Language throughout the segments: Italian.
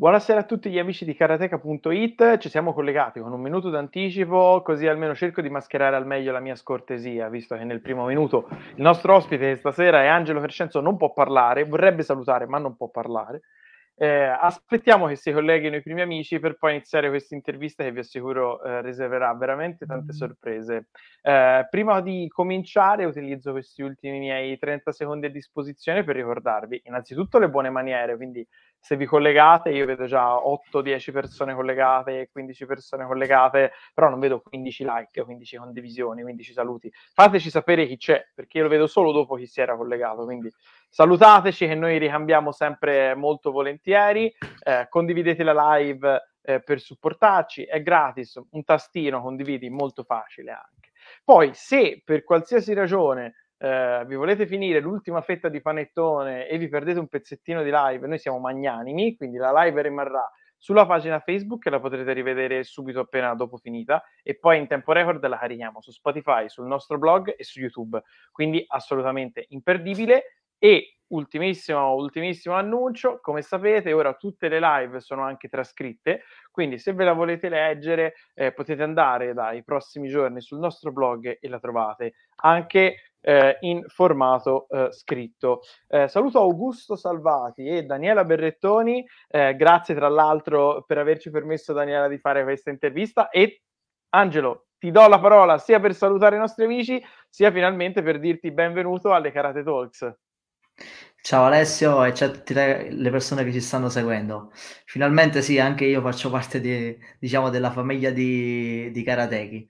Buonasera a tutti gli amici di karateka.it, ci siamo collegati con un minuto d'anticipo, così almeno cerco di mascherare al meglio la mia scortesia, visto che nel primo minuto il nostro ospite stasera è Angelo Crescenzo, non può parlare, vorrebbe salutare ma non può parlare. Eh, aspettiamo che si colleghino i primi amici per poi iniziare questa intervista che vi assicuro eh, riserverà veramente tante sorprese. Eh, prima di cominciare utilizzo questi ultimi miei 30 secondi a disposizione per ricordarvi innanzitutto le buone maniere, quindi se vi collegate, io vedo già 8-10 persone collegate, 15 persone collegate, però non vedo 15 like, 15 condivisioni, 15 saluti. Fateci sapere chi c'è, perché io lo vedo solo dopo chi si era collegato, quindi salutateci che noi ricambiamo sempre molto volentieri, eh, condividete la live eh, per supportarci, è gratis, un tastino condividi, molto facile anche. Poi se per qualsiasi ragione eh, vi volete finire l'ultima fetta di panettone e vi perdete un pezzettino di live, noi siamo magnanimi, quindi la live rimarrà sulla pagina Facebook e la potrete rivedere subito appena dopo finita e poi in tempo record la carichiamo su Spotify, sul nostro blog e su YouTube, quindi assolutamente imperdibile e ultimissimo, ultimissimo annuncio, come sapete ora tutte le live sono anche trascritte, quindi se ve la volete leggere eh, potete andare dai prossimi giorni sul nostro blog e la trovate. Anche eh, in formato eh, scritto. Eh, saluto Augusto Salvati e Daniela Berrettoni, eh, grazie tra l'altro per averci permesso Daniela di fare questa intervista e Angelo, ti do la parola sia per salutare i nostri amici, sia finalmente per dirti benvenuto alle Karate Talks. Ciao Alessio e ciao a tutte le persone che ci stanno seguendo. Finalmente sì, anche io faccio parte di, diciamo, della famiglia di, di Karateki.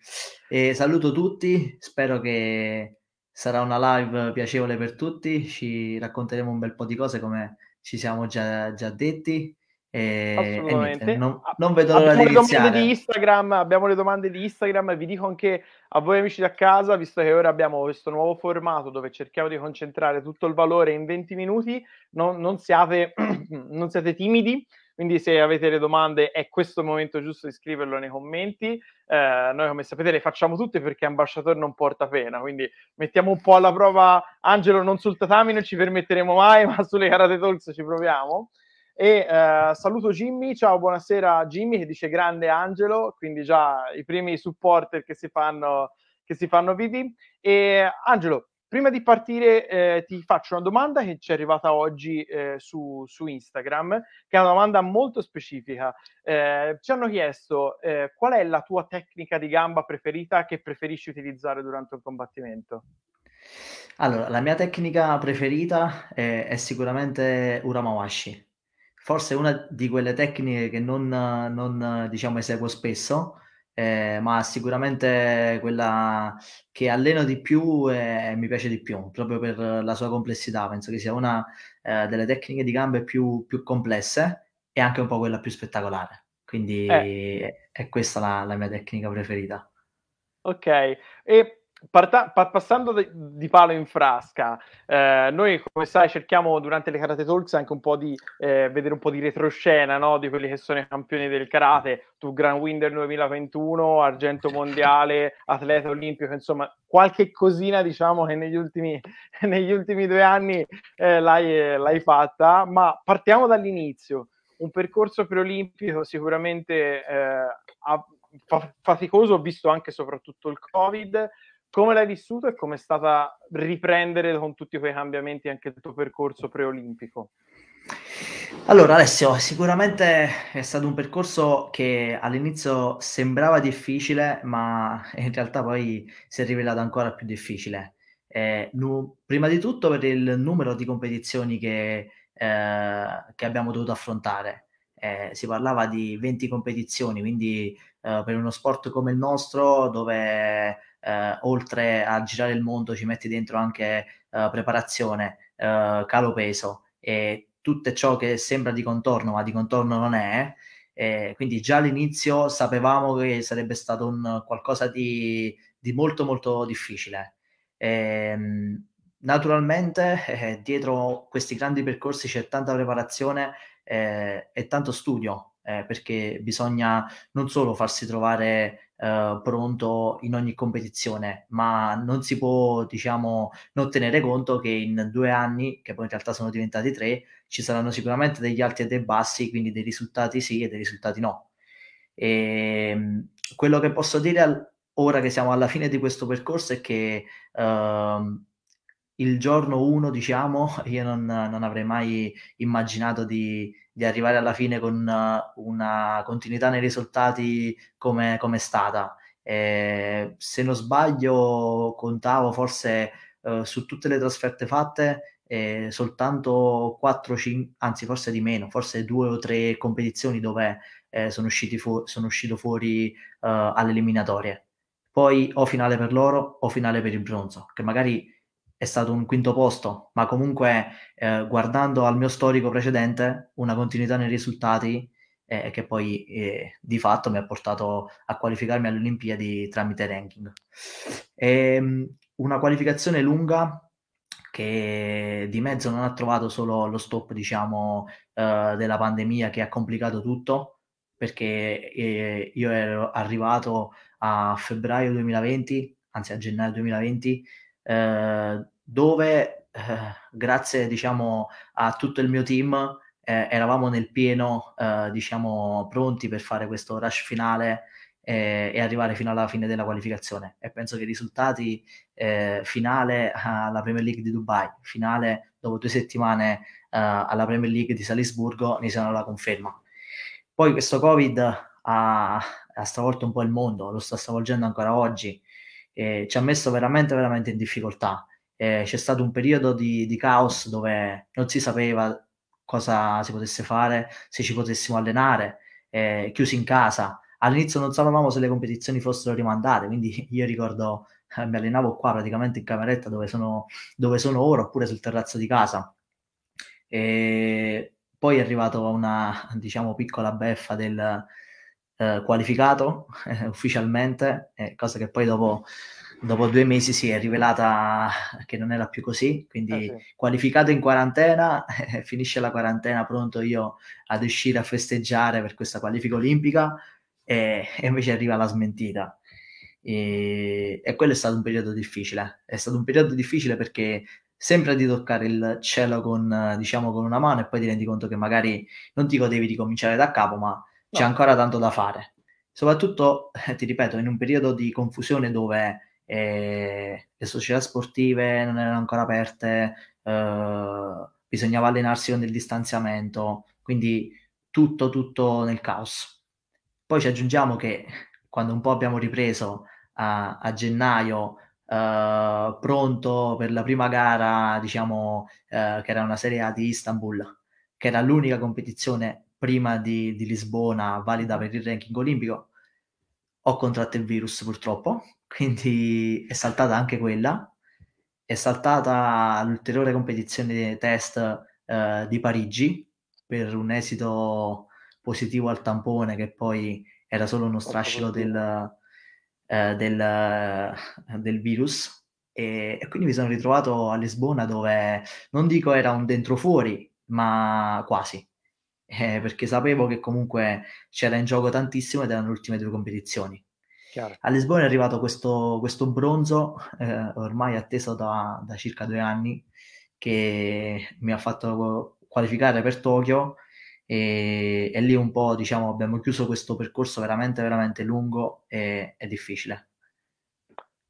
E saluto tutti, spero che sarà una live piacevole per tutti, ci racconteremo un bel po' di cose come ci siamo già, già detti. E. E non, non, vedo l'ora di iniziare. Di Instagram, abbiamo le domande di Instagram, vi dico anche a voi amici da casa, visto che ora abbiamo questo nuovo formato dove cerchiamo di concentrare tutto il valore in 20 minuti, non, non, siate, non siate timidi, quindi se avete le domande è questo il momento giusto di scriverlo nei commenti. Eh, noi come sapete le facciamo tutte perché ambasciatore non porta pena, quindi mettiamo un po' alla prova Angelo non sul tatami, non ci permetteremo mai, ma sulle karate talks ci proviamo. E eh, saluto Jimmy, ciao, buonasera Jimmy che dice grande Angelo, quindi già i primi supporter che si fanno, che si fanno vivi. E Angelo, Prima di partire eh, ti faccio una domanda che ci è arrivata oggi eh, su, su, Instagram, che è una domanda molto specifica. Eh, ci hanno chiesto eh, qual è la tua tecnica di gamba preferita che preferisci utilizzare durante un combattimento? Allora, la mia tecnica preferita è, è sicuramente Uramawashi. Forse è una di quelle tecniche che non, non diciamo, eseguo spesso, eh, ma sicuramente quella che alleno di più e mi piace di più, proprio per la sua complessità. Penso che sia una eh, delle tecniche di gambe più, più, complesse e anche un po' quella più spettacolare. Quindi eh. è, questa la, la, mia tecnica preferita. Ok, e Parta- pa- passando de- di palo in frasca, eh, noi come sai cerchiamo durante le Karate Talks anche un po' di eh, vedere un po' di retroscena no? di quelli che sono i campioni del karate, tu Grand Winder 2021, argento mondiale, atleta olimpico, insomma qualche cosina diciamo che negli ultimi, negli ultimi due anni eh, l'hai, l'hai fatta, ma partiamo dall'inizio, un percorso preolimpico sicuramente eh, faticoso visto anche soprattutto il Covid, come l'hai vissuto e come è stata riprendere con tutti quei cambiamenti anche il tuo percorso preolimpico? Allora Alessio, sicuramente è stato un percorso che all'inizio sembrava difficile, ma in realtà poi si è rivelato ancora più difficile. Eh, nu- prima di tutto per il numero di competizioni che, eh, che abbiamo dovuto affrontare. Eh, si parlava di 20 competizioni, quindi eh, per uno sport come il nostro, dove eh, oltre a girare il mondo ci metti dentro anche eh, preparazione, eh, calo peso e tutto ciò che sembra di contorno, ma di contorno non è. Eh, quindi già all'inizio sapevamo che sarebbe stato un qualcosa di, di molto molto difficile. Ehm, naturalmente eh, dietro questi grandi percorsi c'è tanta preparazione eh, e tanto studio, perché bisogna non solo farsi trovare eh, pronto in ogni competizione, ma non si può, diciamo, non tenere conto che in due anni, che poi in realtà sono diventati tre, ci saranno sicuramente degli alti e dei bassi, quindi dei risultati sì e dei risultati no. E, ehm, quello che posso dire al, ora che siamo alla fine di questo percorso è che uh, il giorno 1, diciamo, io non, non, avrei mai immaginato di, di arrivare alla fine con una continuità nei risultati come, come è stata. Eh, se non sbaglio, contavo forse uh, su tutte le trasferte fatte eh, soltanto 4, 5, anzi forse di meno, forse due o tre competizioni dove eh, sono, fu- sono, uscito fuori uh, alle eliminatorie. Poi o finale per l'oro o finale per il bronzo, che magari è stato un quinto posto, ma comunque eh, guardando al mio storico precedente, una continuità nei risultati eh, che poi eh, di fatto mi ha portato a qualificarmi alle Olimpiadi tramite ranking. E, ehm, una qualificazione lunga che di mezzo non ha trovato solo lo stop, diciamo, eh, della pandemia che ha complicato tutto, perché eh, io ero arrivato a febbraio 2020, anzi a gennaio 2020, eh, dove eh, grazie diciamo a tutto il mio team eh, eravamo nel pieno eh, diciamo pronti per fare questo rush finale eh, e arrivare fino alla fine della qualificazione. E penso che i risultati finale alla Premier League di Dubai finale dopo due settimane alla Premier League di Salisburgo ne siano la conferma. Poi questo Covid ha, ha stravolto un po' il mondo, lo sta stravolgendo ancora oggi, eh, ci ha messo veramente, veramente in difficoltà. Eh, c'è stato un periodo di, di, caos dove non si sapeva cosa si potesse fare, se ci potessimo allenare, eh, chiusi in casa. All'inizio non sapevamo se le competizioni fossero rimandate, quindi io ricordo eh, mi allenavo qua praticamente in cameretta dove sono, dove sono ora oppure sul terrazzo di casa. E poi è arrivata una, diciamo, piccola beffa del eh, qualificato eh, ufficialmente, eh, cosa che poi dopo, dopo, due mesi si è rivelata che non era più così, quindi ah, sì. qualificato in quarantena, finisce la quarantena pronto io ad uscire a festeggiare per questa qualifica olimpica e, e invece arriva la smentita. E, e, quello è stato un periodo difficile. È stato un periodo difficile perché sembra di toccare il cielo con, diciamo, con una mano e poi ti rendi conto che magari non ti godevi di cominciare da capo, ma. C'è ancora tanto da fare. Soprattutto, eh, ti ripeto, in un periodo di confusione dove eh, le società sportive non erano ancora aperte, eh, bisognava allenarsi con il distanziamento, quindi tutto, tutto nel caos. Poi ci aggiungiamo che quando un po' abbiamo ripreso a, a gennaio uh, pronto per la prima gara, diciamo, uh, che era una Serie A di Istanbul, che era l'unica competizione prima di, di Lisbona valida per il ranking olimpico, ho contratto il virus purtroppo, quindi è saltata anche quella. È saltata l'ulteriore competizione test uh, di Parigi per un esito positivo al tampone che poi era solo uno strascico del, eh, del, del, virus e, e, quindi mi sono ritrovato a Lisbona dove non dico era un dentro fuori, ma quasi. Eh, perché sapevo che comunque c'era in gioco tantissimo ed erano le ultime due competizioni. Chiaro. A Lisbona è arrivato questo, questo bronzo, eh, ormai atteso da, da, circa due anni, che mi ha fatto qualificare per Tokyo e, e, lì un po' diciamo abbiamo chiuso questo percorso veramente veramente lungo e, e difficile.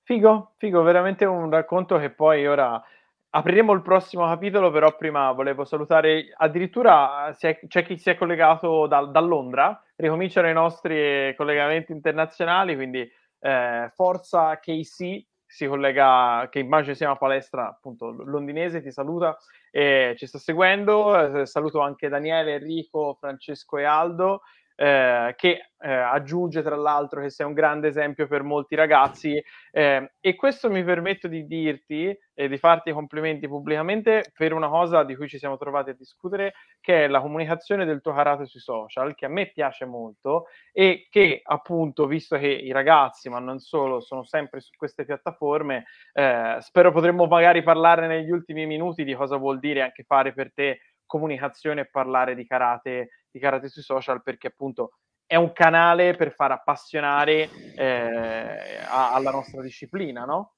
Figo, figo, veramente un racconto che poi ora apriremo il prossimo capitolo, però prima volevo salutare, addirittura è, c'è chi si è collegato da, da, Londra, ricominciano i nostri collegamenti internazionali, quindi eh, forza KC, si collega, che immagino sia una palestra appunto londinese, ti saluta e ci sta seguendo. Eh, saluto anche Daniele, Enrico, Francesco e Aldo eh, che eh, aggiunge tra l'altro che sei un grande esempio per molti ragazzi eh, e questo mi permetto di dirti e di farti complimenti pubblicamente per una cosa di cui ci siamo trovati a discutere che è la comunicazione del tuo karate sui social che a me piace molto e che appunto visto che i ragazzi ma non solo sono sempre su queste piattaforme eh, spero potremmo magari parlare negli ultimi minuti di cosa vuol dire anche fare per te comunicazione e parlare di karate, di karate sui social perché appunto è un canale per far appassionare eh, a, alla nostra disciplina, no?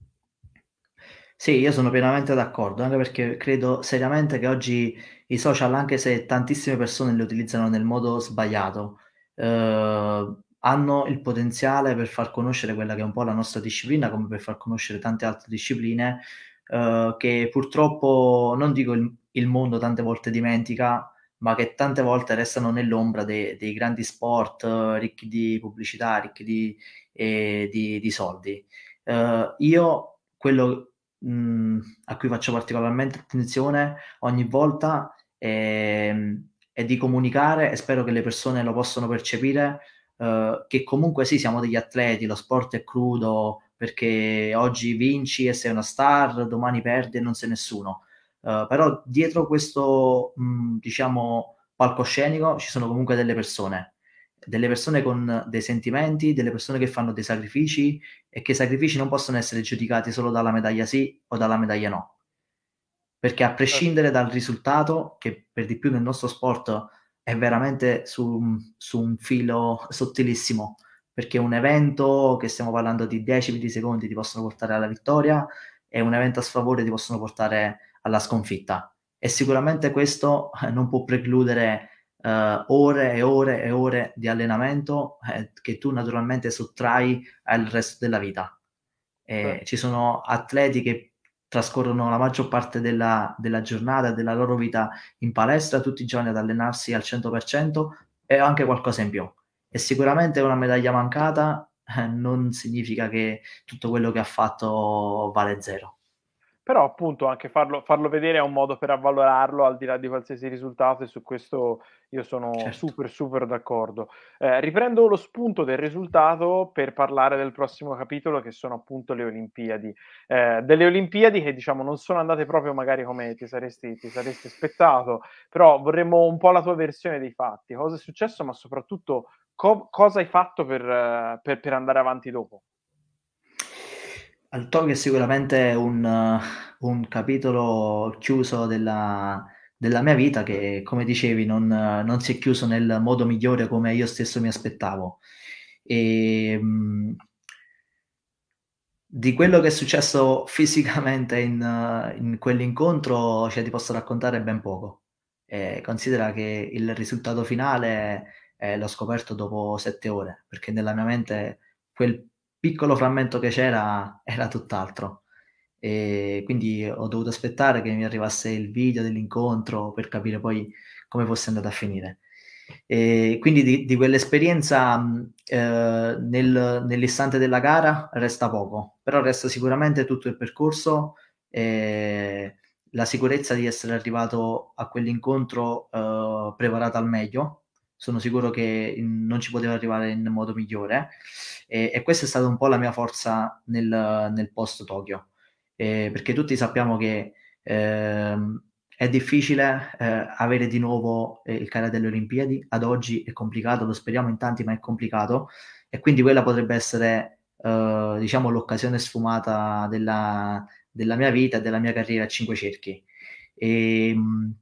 Sì, io sono pienamente d'accordo, anche perché credo seriamente che oggi i social, anche se tantissime persone li utilizzano nel modo sbagliato, eh, hanno il potenziale per far conoscere quella che è un po' la nostra disciplina, come per far conoscere tante altre discipline eh, che purtroppo, non dico il, il, mondo tante volte dimentica, ma che tante volte restano nell'ombra dei, dei grandi sport eh, ricchi di pubblicità, ricchi di, eh, di, di soldi. Uh, io quello mh, mm, a cui faccio particolarmente attenzione ogni volta è, è, di comunicare e spero che le persone lo possano percepire uh, che comunque sì, siamo degli atleti, lo sport è crudo perché oggi vinci e sei una star, domani perdi e non sei nessuno. Uh, però dietro questo, mh, mm, diciamo, palcoscenico ci sono comunque delle persone, delle persone con dei sentimenti, delle persone che fanno dei sacrifici e che i sacrifici non possono essere giudicati solo dalla medaglia sì o dalla medaglia no. Perché a prescindere dal risultato, che per di più nel nostro sport è veramente su, su un filo sottilissimo, perché un evento che stiamo parlando di decimi di secondi ti possono portare alla vittoria e un evento a sfavore ti possono portare alla sconfitta. E sicuramente questo eh, non può precludere uh, ore e ore e ore di allenamento eh, che tu naturalmente sottrai al resto della vita. Eh, ci sono atleti che trascorrono la maggior parte della, della giornata, della loro vita in palestra tutti i giorni ad allenarsi al 100% e anche qualcosa in più. E sicuramente una medaglia mancata eh, non significa che tutto quello che ha fatto vale zero però appunto anche farlo, farlo, vedere è un modo per avvalorarlo al di là di qualsiasi risultato e su questo io sono certo. super super d'accordo. Eh, riprendo lo spunto del risultato per parlare del prossimo capitolo che sono appunto le Olimpiadi. Eh, delle Olimpiadi che diciamo non sono andate proprio magari come ti saresti, ti saresti aspettato, però vorremmo un po' la tua versione dei fatti, cosa è successo ma soprattutto co- cosa hai fatto per, per, per andare avanti dopo. Al Tokyo è sicuramente un, un capitolo chiuso della, della, mia vita che, come dicevi, non, non, si è chiuso nel modo migliore come io stesso mi aspettavo. E, mh, di quello che è successo fisicamente in, in quell'incontro, cioè, ti posso raccontare ben poco. E considera che il risultato finale eh, l'ho scoperto dopo sette ore, perché nella mia mente quel piccolo frammento che c'era era tutt'altro. E quindi ho dovuto aspettare che mi arrivasse il video dell'incontro per capire poi come fosse andata a finire. E quindi di, di quell'esperienza eh, nel, nell'istante della gara resta poco, però resta sicuramente tutto il percorso, e la sicurezza di essere arrivato a quell'incontro eh, preparato al meglio. Sono sicuro che non ci poteva arrivare in modo migliore e, e, questa è stata un po' la mia forza nel, nel post Tokyo, eh, perché tutti sappiamo che eh, è difficile eh, avere di nuovo eh, il cane delle Olimpiadi, ad oggi è complicato, lo speriamo in tanti, ma è complicato e quindi quella potrebbe essere eh, diciamo l'occasione sfumata della, della, mia vita e della mia carriera a cinque cerchi. E, ehm,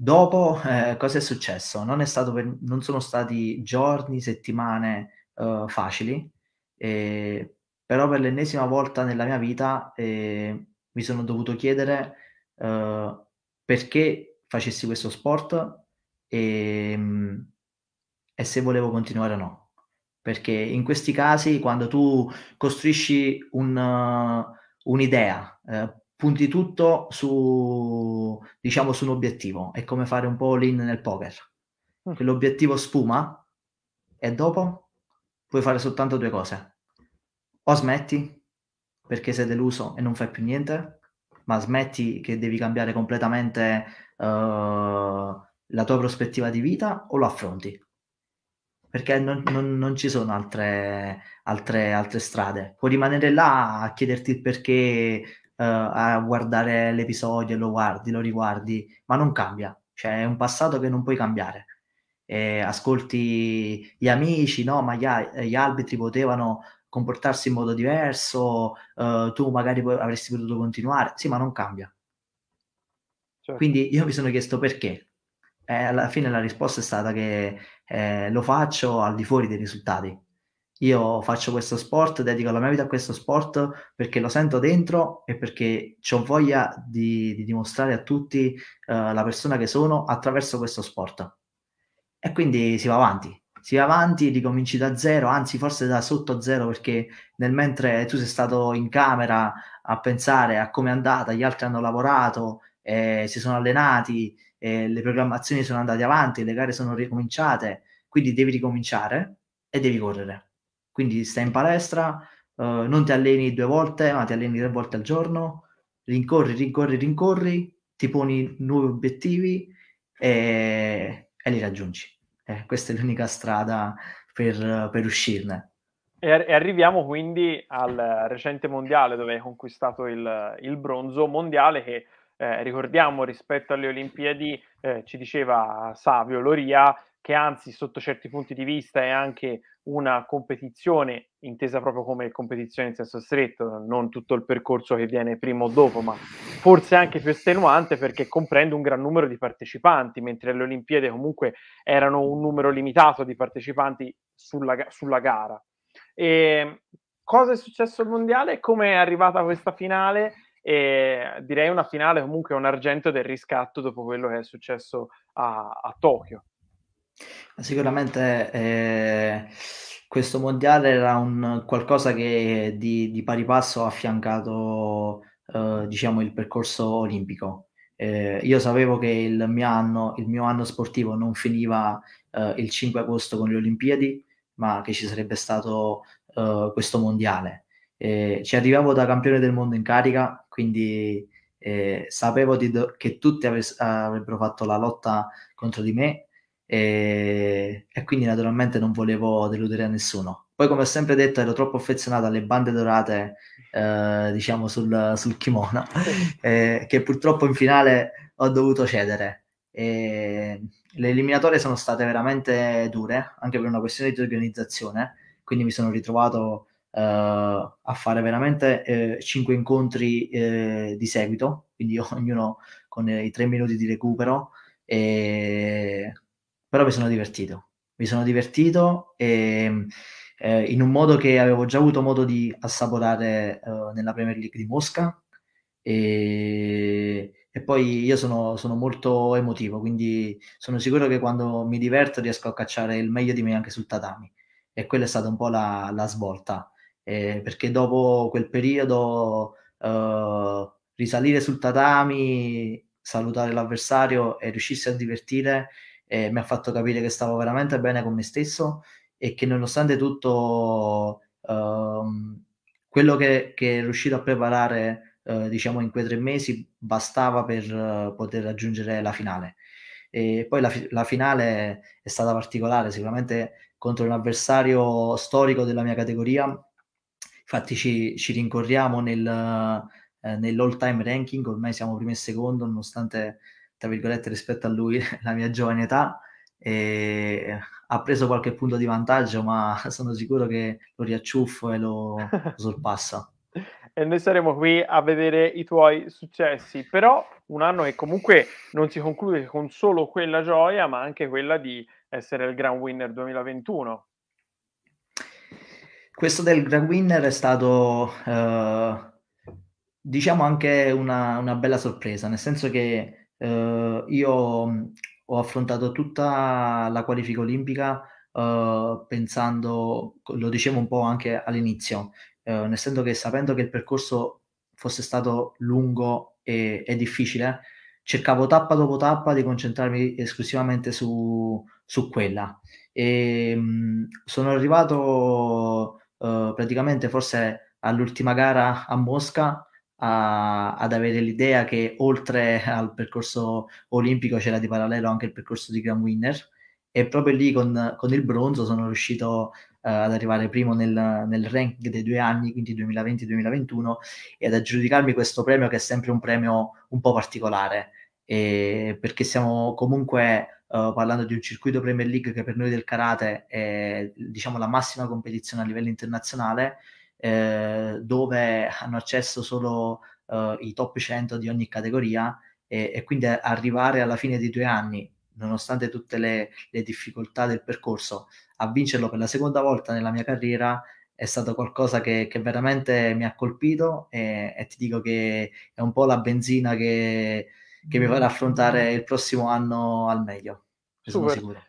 Dopo, eh, cosa è successo? Non, per, non sono stati giorni, settimane uh, facili, eh, però per l'ennesima volta nella mia vita eh, mi sono dovuto chiedere uh, perché facessi questo sport e, e se volevo continuare o no. Perché in questi casi, quando tu costruisci un, uh, un'idea, eh, punti tutto su, diciamo, su un obiettivo. È come fare un po' l'in nel poker. Mm. Quell'obiettivo sfuma e dopo puoi fare soltanto due cose. O smetti perché sei deluso e non fai più niente, ma smetti che devi cambiare completamente uh, la tua prospettiva di vita o lo affronti. Perché non, non, non ci sono altre, altre, altre, strade. Puoi rimanere là a chiederti il perché, uh, a guardare l'episodio, lo guardi, lo riguardi, ma non cambia. Cioè, è un passato che non puoi cambiare eh, ascolti gli amici, no, ma gli, gli, arbitri potevano comportarsi in modo diverso, eh, tu magari avresti potuto continuare, sì, ma non cambia. Certo. Quindi io mi sono chiesto perché. E alla fine la risposta è stata che eh, lo faccio al di fuori dei risultati. Io faccio questo sport, dedico la mia vita a questo sport perché lo sento dentro e perché ho voglia di, di, dimostrare a tutti uh, la persona che sono attraverso questo sport. E quindi si va avanti, si va avanti, ricominci da zero, anzi forse da sotto zero perché nel mentre tu sei stato in camera a pensare a come è andata, gli altri hanno lavorato, eh, si sono allenati, eh, le programmazioni sono andate avanti, le gare sono ricominciate, quindi devi ricominciare e devi correre. Quindi stai in palestra, uh, non ti alleni due volte, ma ti alleni tre volte al giorno, rincorri, rincorri, rincorri, ti poni nuovi obiettivi e, e li raggiungi. Eh, questa è l'unica strada per, per uscirne. E, arriviamo quindi al recente mondiale dove hai conquistato il, il bronzo mondiale che eh, ricordiamo rispetto alle Olimpiadi eh, ci diceva Savio Loria che anzi sotto certi punti di vista è anche una competizione intesa proprio come competizione in senso stretto, non tutto il percorso che viene prima o dopo, ma forse anche più estenuante perché comprende un gran numero di partecipanti, mentre le Olimpiadi comunque erano un numero limitato di partecipanti sulla, sulla gara. E cosa è successo al mondiale? Come è arrivata questa finale? E direi una finale comunque un argento del riscatto dopo quello che è successo a, a Tokyo. Sicuramente eh, questo mondiale era un qualcosa che di, di pari passo ha affiancato eh, diciamo, il percorso olimpico. Eh, io sapevo che il mio anno, il mio anno sportivo non finiva eh, il 5 agosto con le Olimpiadi, ma che ci sarebbe stato eh, questo mondiale. ci arrivavo da campione del mondo in carica, quindi eh, sapevo do- che tutti avess- avrebbero fatto la lotta contro di me e, e, quindi naturalmente non volevo deludere a nessuno. Poi, come ho sempre detto, ero troppo affezionato alle bande dorate, eh, diciamo, sul, sul kimono, eh, che purtroppo in finale ho dovuto cedere. E le eliminatorie sono state veramente dure, anche per una questione di organizzazione, quindi mi sono ritrovato eh, a fare veramente eh, cinque incontri eh, di seguito, quindi ognuno con i tre minuti di recupero. E però mi sono divertito. Mi sono divertito e, eh, in un modo che avevo già avuto modo di assaporare eh, nella Premier League di Mosca. E, e poi io sono, sono, molto emotivo, quindi sono sicuro che quando mi diverto riesco a cacciare il meglio di me anche sul tatami. E quella è stata un po' la, la svolta, eh, perché dopo quel periodo eh, risalire sul tatami, salutare l'avversario e riuscirsi a divertire eh, mi ha fatto capire che stavo veramente bene con me stesso e che nonostante tutto uh, quello che, che è riuscito a preparare uh, diciamo in quei tre mesi bastava per uh, poter raggiungere la finale. E poi la, la, finale è stata particolare, sicuramente contro un avversario storico della mia categoria. Infatti ci, ci rincorriamo nel, eh, nell'all time ranking, ormai siamo primo e secondo, nonostante tra virgolette, rispetto a lui, la mia giovane età, e ha preso qualche punto di vantaggio, ma sono sicuro che lo riacciuffo e lo, lo sorpassa. e noi saremo qui a vedere i tuoi successi, però un anno che comunque non si conclude con solo quella gioia, ma anche quella di essere il Grand Winner 2021. Questo del Grand Winner è stato, eh, diciamo, anche una, una bella sorpresa, nel senso che eh, io mm, ho affrontato tutta la qualifica olimpica eh, pensando, lo dicevo un po' anche all'inizio, eh, nel senso che sapendo che il percorso fosse stato lungo e, e difficile, cercavo tappa dopo tappa di concentrarmi esclusivamente su, su quella. E mh, mm, sono arrivato uh, praticamente forse all'ultima gara a Mosca a, ad avere l'idea che oltre al percorso olimpico c'era di parallelo anche il percorso di Grand Winner e proprio lì con, con il bronzo sono riuscito uh, ad arrivare primo nel, nel, ranking dei due anni, quindi 2020-2021 e ad aggiudicarmi questo premio che è sempre un premio un po' particolare. E perché stiamo comunque uh, parlando di un circuito Premier League che per noi del karate è diciamo la massima competizione a livello internazionale eh, dove hanno accesso solo eh, i top 100 di ogni categoria e, e, quindi arrivare alla fine di due anni nonostante tutte le, le difficoltà del percorso, a vincerlo per la seconda volta nella mia carriera è stato qualcosa che, che veramente mi ha colpito e, e, ti dico che è un po' la benzina che, che mi farà affrontare il prossimo anno al meglio. Sono sicuro.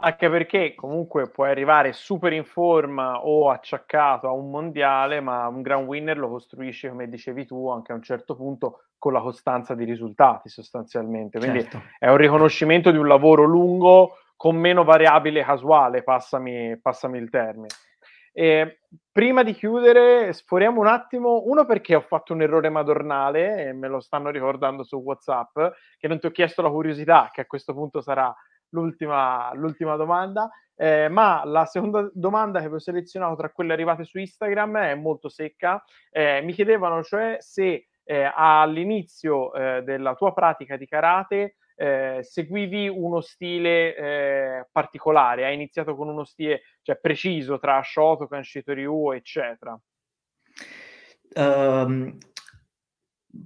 Anche perché comunque puoi arrivare super in forma o acciaccato a un mondiale, ma un gran winner lo costruisci, come dicevi tu, anche a un certo punto con la costanza di risultati sostanzialmente. Quindi certo. è un riconoscimento di un lavoro lungo con meno variabile casuale, passami, passami il termine. E prima di chiudere, sforiamo un attimo, uno perché ho fatto un errore madornale e me lo stanno ricordando su WhatsApp, che non ti ho chiesto la curiosità, che a questo punto sarà l'ultima, l'ultima domanda. Eh, ma la seconda domanda che vi ho selezionato tra quelle arrivate su Instagram è molto secca. Eh, mi chiedevano cioè se eh, all'inizio eh, della tua pratica di karate eh, seguivi uno stile eh, particolare, hai iniziato con uno stile cioè, preciso tra Shotokan, Shitoryu, eccetera. Um,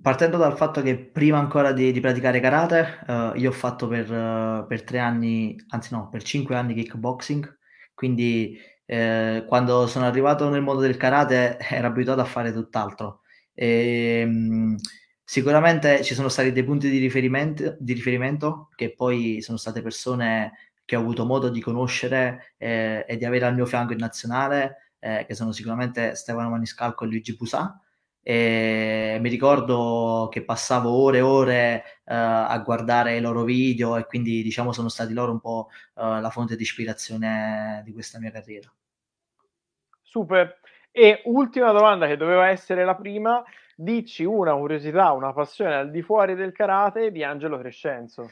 partendo dal fatto che prima ancora di, di praticare karate, uh, io ho fatto per, uh, per, tre anni, anzi no, per cinque anni kickboxing, quindi eh, quando sono arrivato nel mondo del karate ero abituato a fare tutt'altro. E, um, sicuramente ci sono stati dei punti di riferimento, di riferimento, che poi sono state persone che ho avuto modo di conoscere eh, e di avere al mio fianco in nazionale, eh, che sono sicuramente Stefano Maniscalco e Luigi Pusà e mi ricordo che passavo ore e ore uh, a guardare i loro video e quindi diciamo sono stati loro un po' uh, la fonte di ispirazione di questa mia carriera. Super. E ultima domanda che doveva essere la prima, dici una curiosità, una passione al di fuori del karate di Angelo Crescenzo.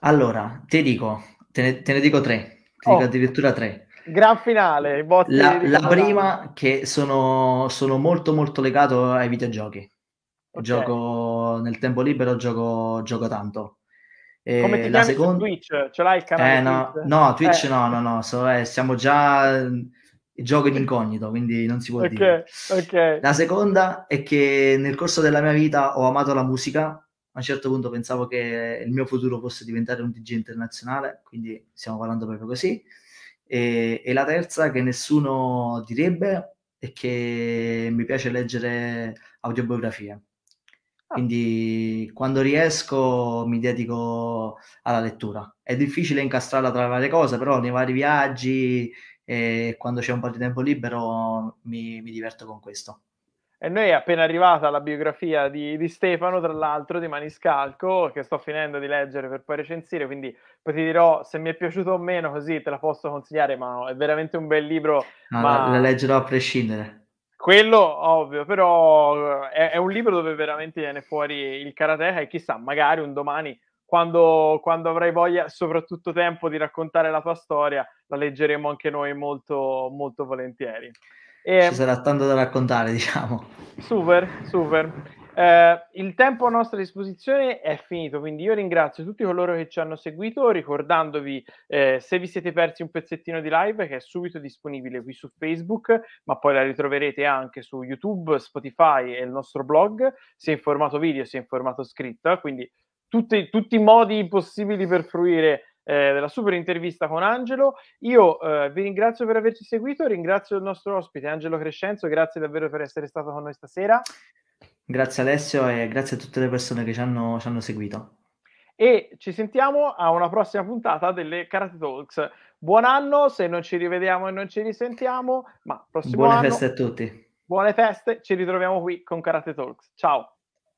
Allora, ti dico, te ne, te ne dico tre, ti oh. dico addirittura tre. Gran finale. La, la prima che sono, sono, molto molto legato ai videogiochi. Okay. Gioco nel tempo libero, gioco, gioco tanto. E Come ti la seconda... Twitch? Ce l'hai il canale eh, no, Twitch? no, Twitch eh. no, no, no, so, eh, siamo già gioco in incognito, quindi non si può okay, dire. Okay. La seconda è che nel corso della mia vita ho amato la musica. A un certo punto pensavo che il mio futuro fosse diventare un DJ internazionale, quindi stiamo parlando proprio così. E, e la terza che nessuno direbbe è che mi piace leggere autobiografie. Ah. Quindi quando riesco mi dedico alla lettura. È difficile incastrarla tra le varie cose, però nei vari viaggi e quando c'è un po' di tempo libero mi, mi diverto con questo. E noi è appena arrivata la biografia di, di, Stefano, tra l'altro, di Maniscalco, che sto finendo di leggere per poi recensire, quindi poi ti dirò se mi è piaciuto o meno, così te la posso consigliare, ma è veramente un bel libro. No, ma... La leggerò a prescindere. Quello, ovvio, però è, è, un libro dove veramente viene fuori il karateka e chissà, magari un domani, quando, quando avrai voglia, soprattutto tempo di raccontare la tua storia, la leggeremo anche noi molto, molto volentieri. E... Ci sarà tanto da raccontare, diciamo. Super, super. Eh, il tempo a nostra disposizione è finito, quindi io ringrazio tutti coloro che ci hanno seguito, ricordandovi eh, se vi siete persi un pezzettino di live che è subito disponibile qui su Facebook, ma poi la ritroverete anche su YouTube, Spotify e il nostro blog, sia in formato video sia in formato scritto, quindi tutti, tutti i modi possibili per fruire eh, della super intervista con Angelo. Io eh, vi ringrazio per averci seguito, ringrazio il nostro ospite Angelo Crescenzo, grazie davvero per essere stato con noi stasera. Grazie Alessio e grazie a tutte le persone che ci hanno, ci hanno seguito. E ci sentiamo a una prossima puntata delle Karate Talks. Buon anno, se non ci rivediamo e non ci risentiamo, ma prossimo Buone anno, feste a tutti. Buone feste, ci ritroviamo qui con Karate Talks. Ciao.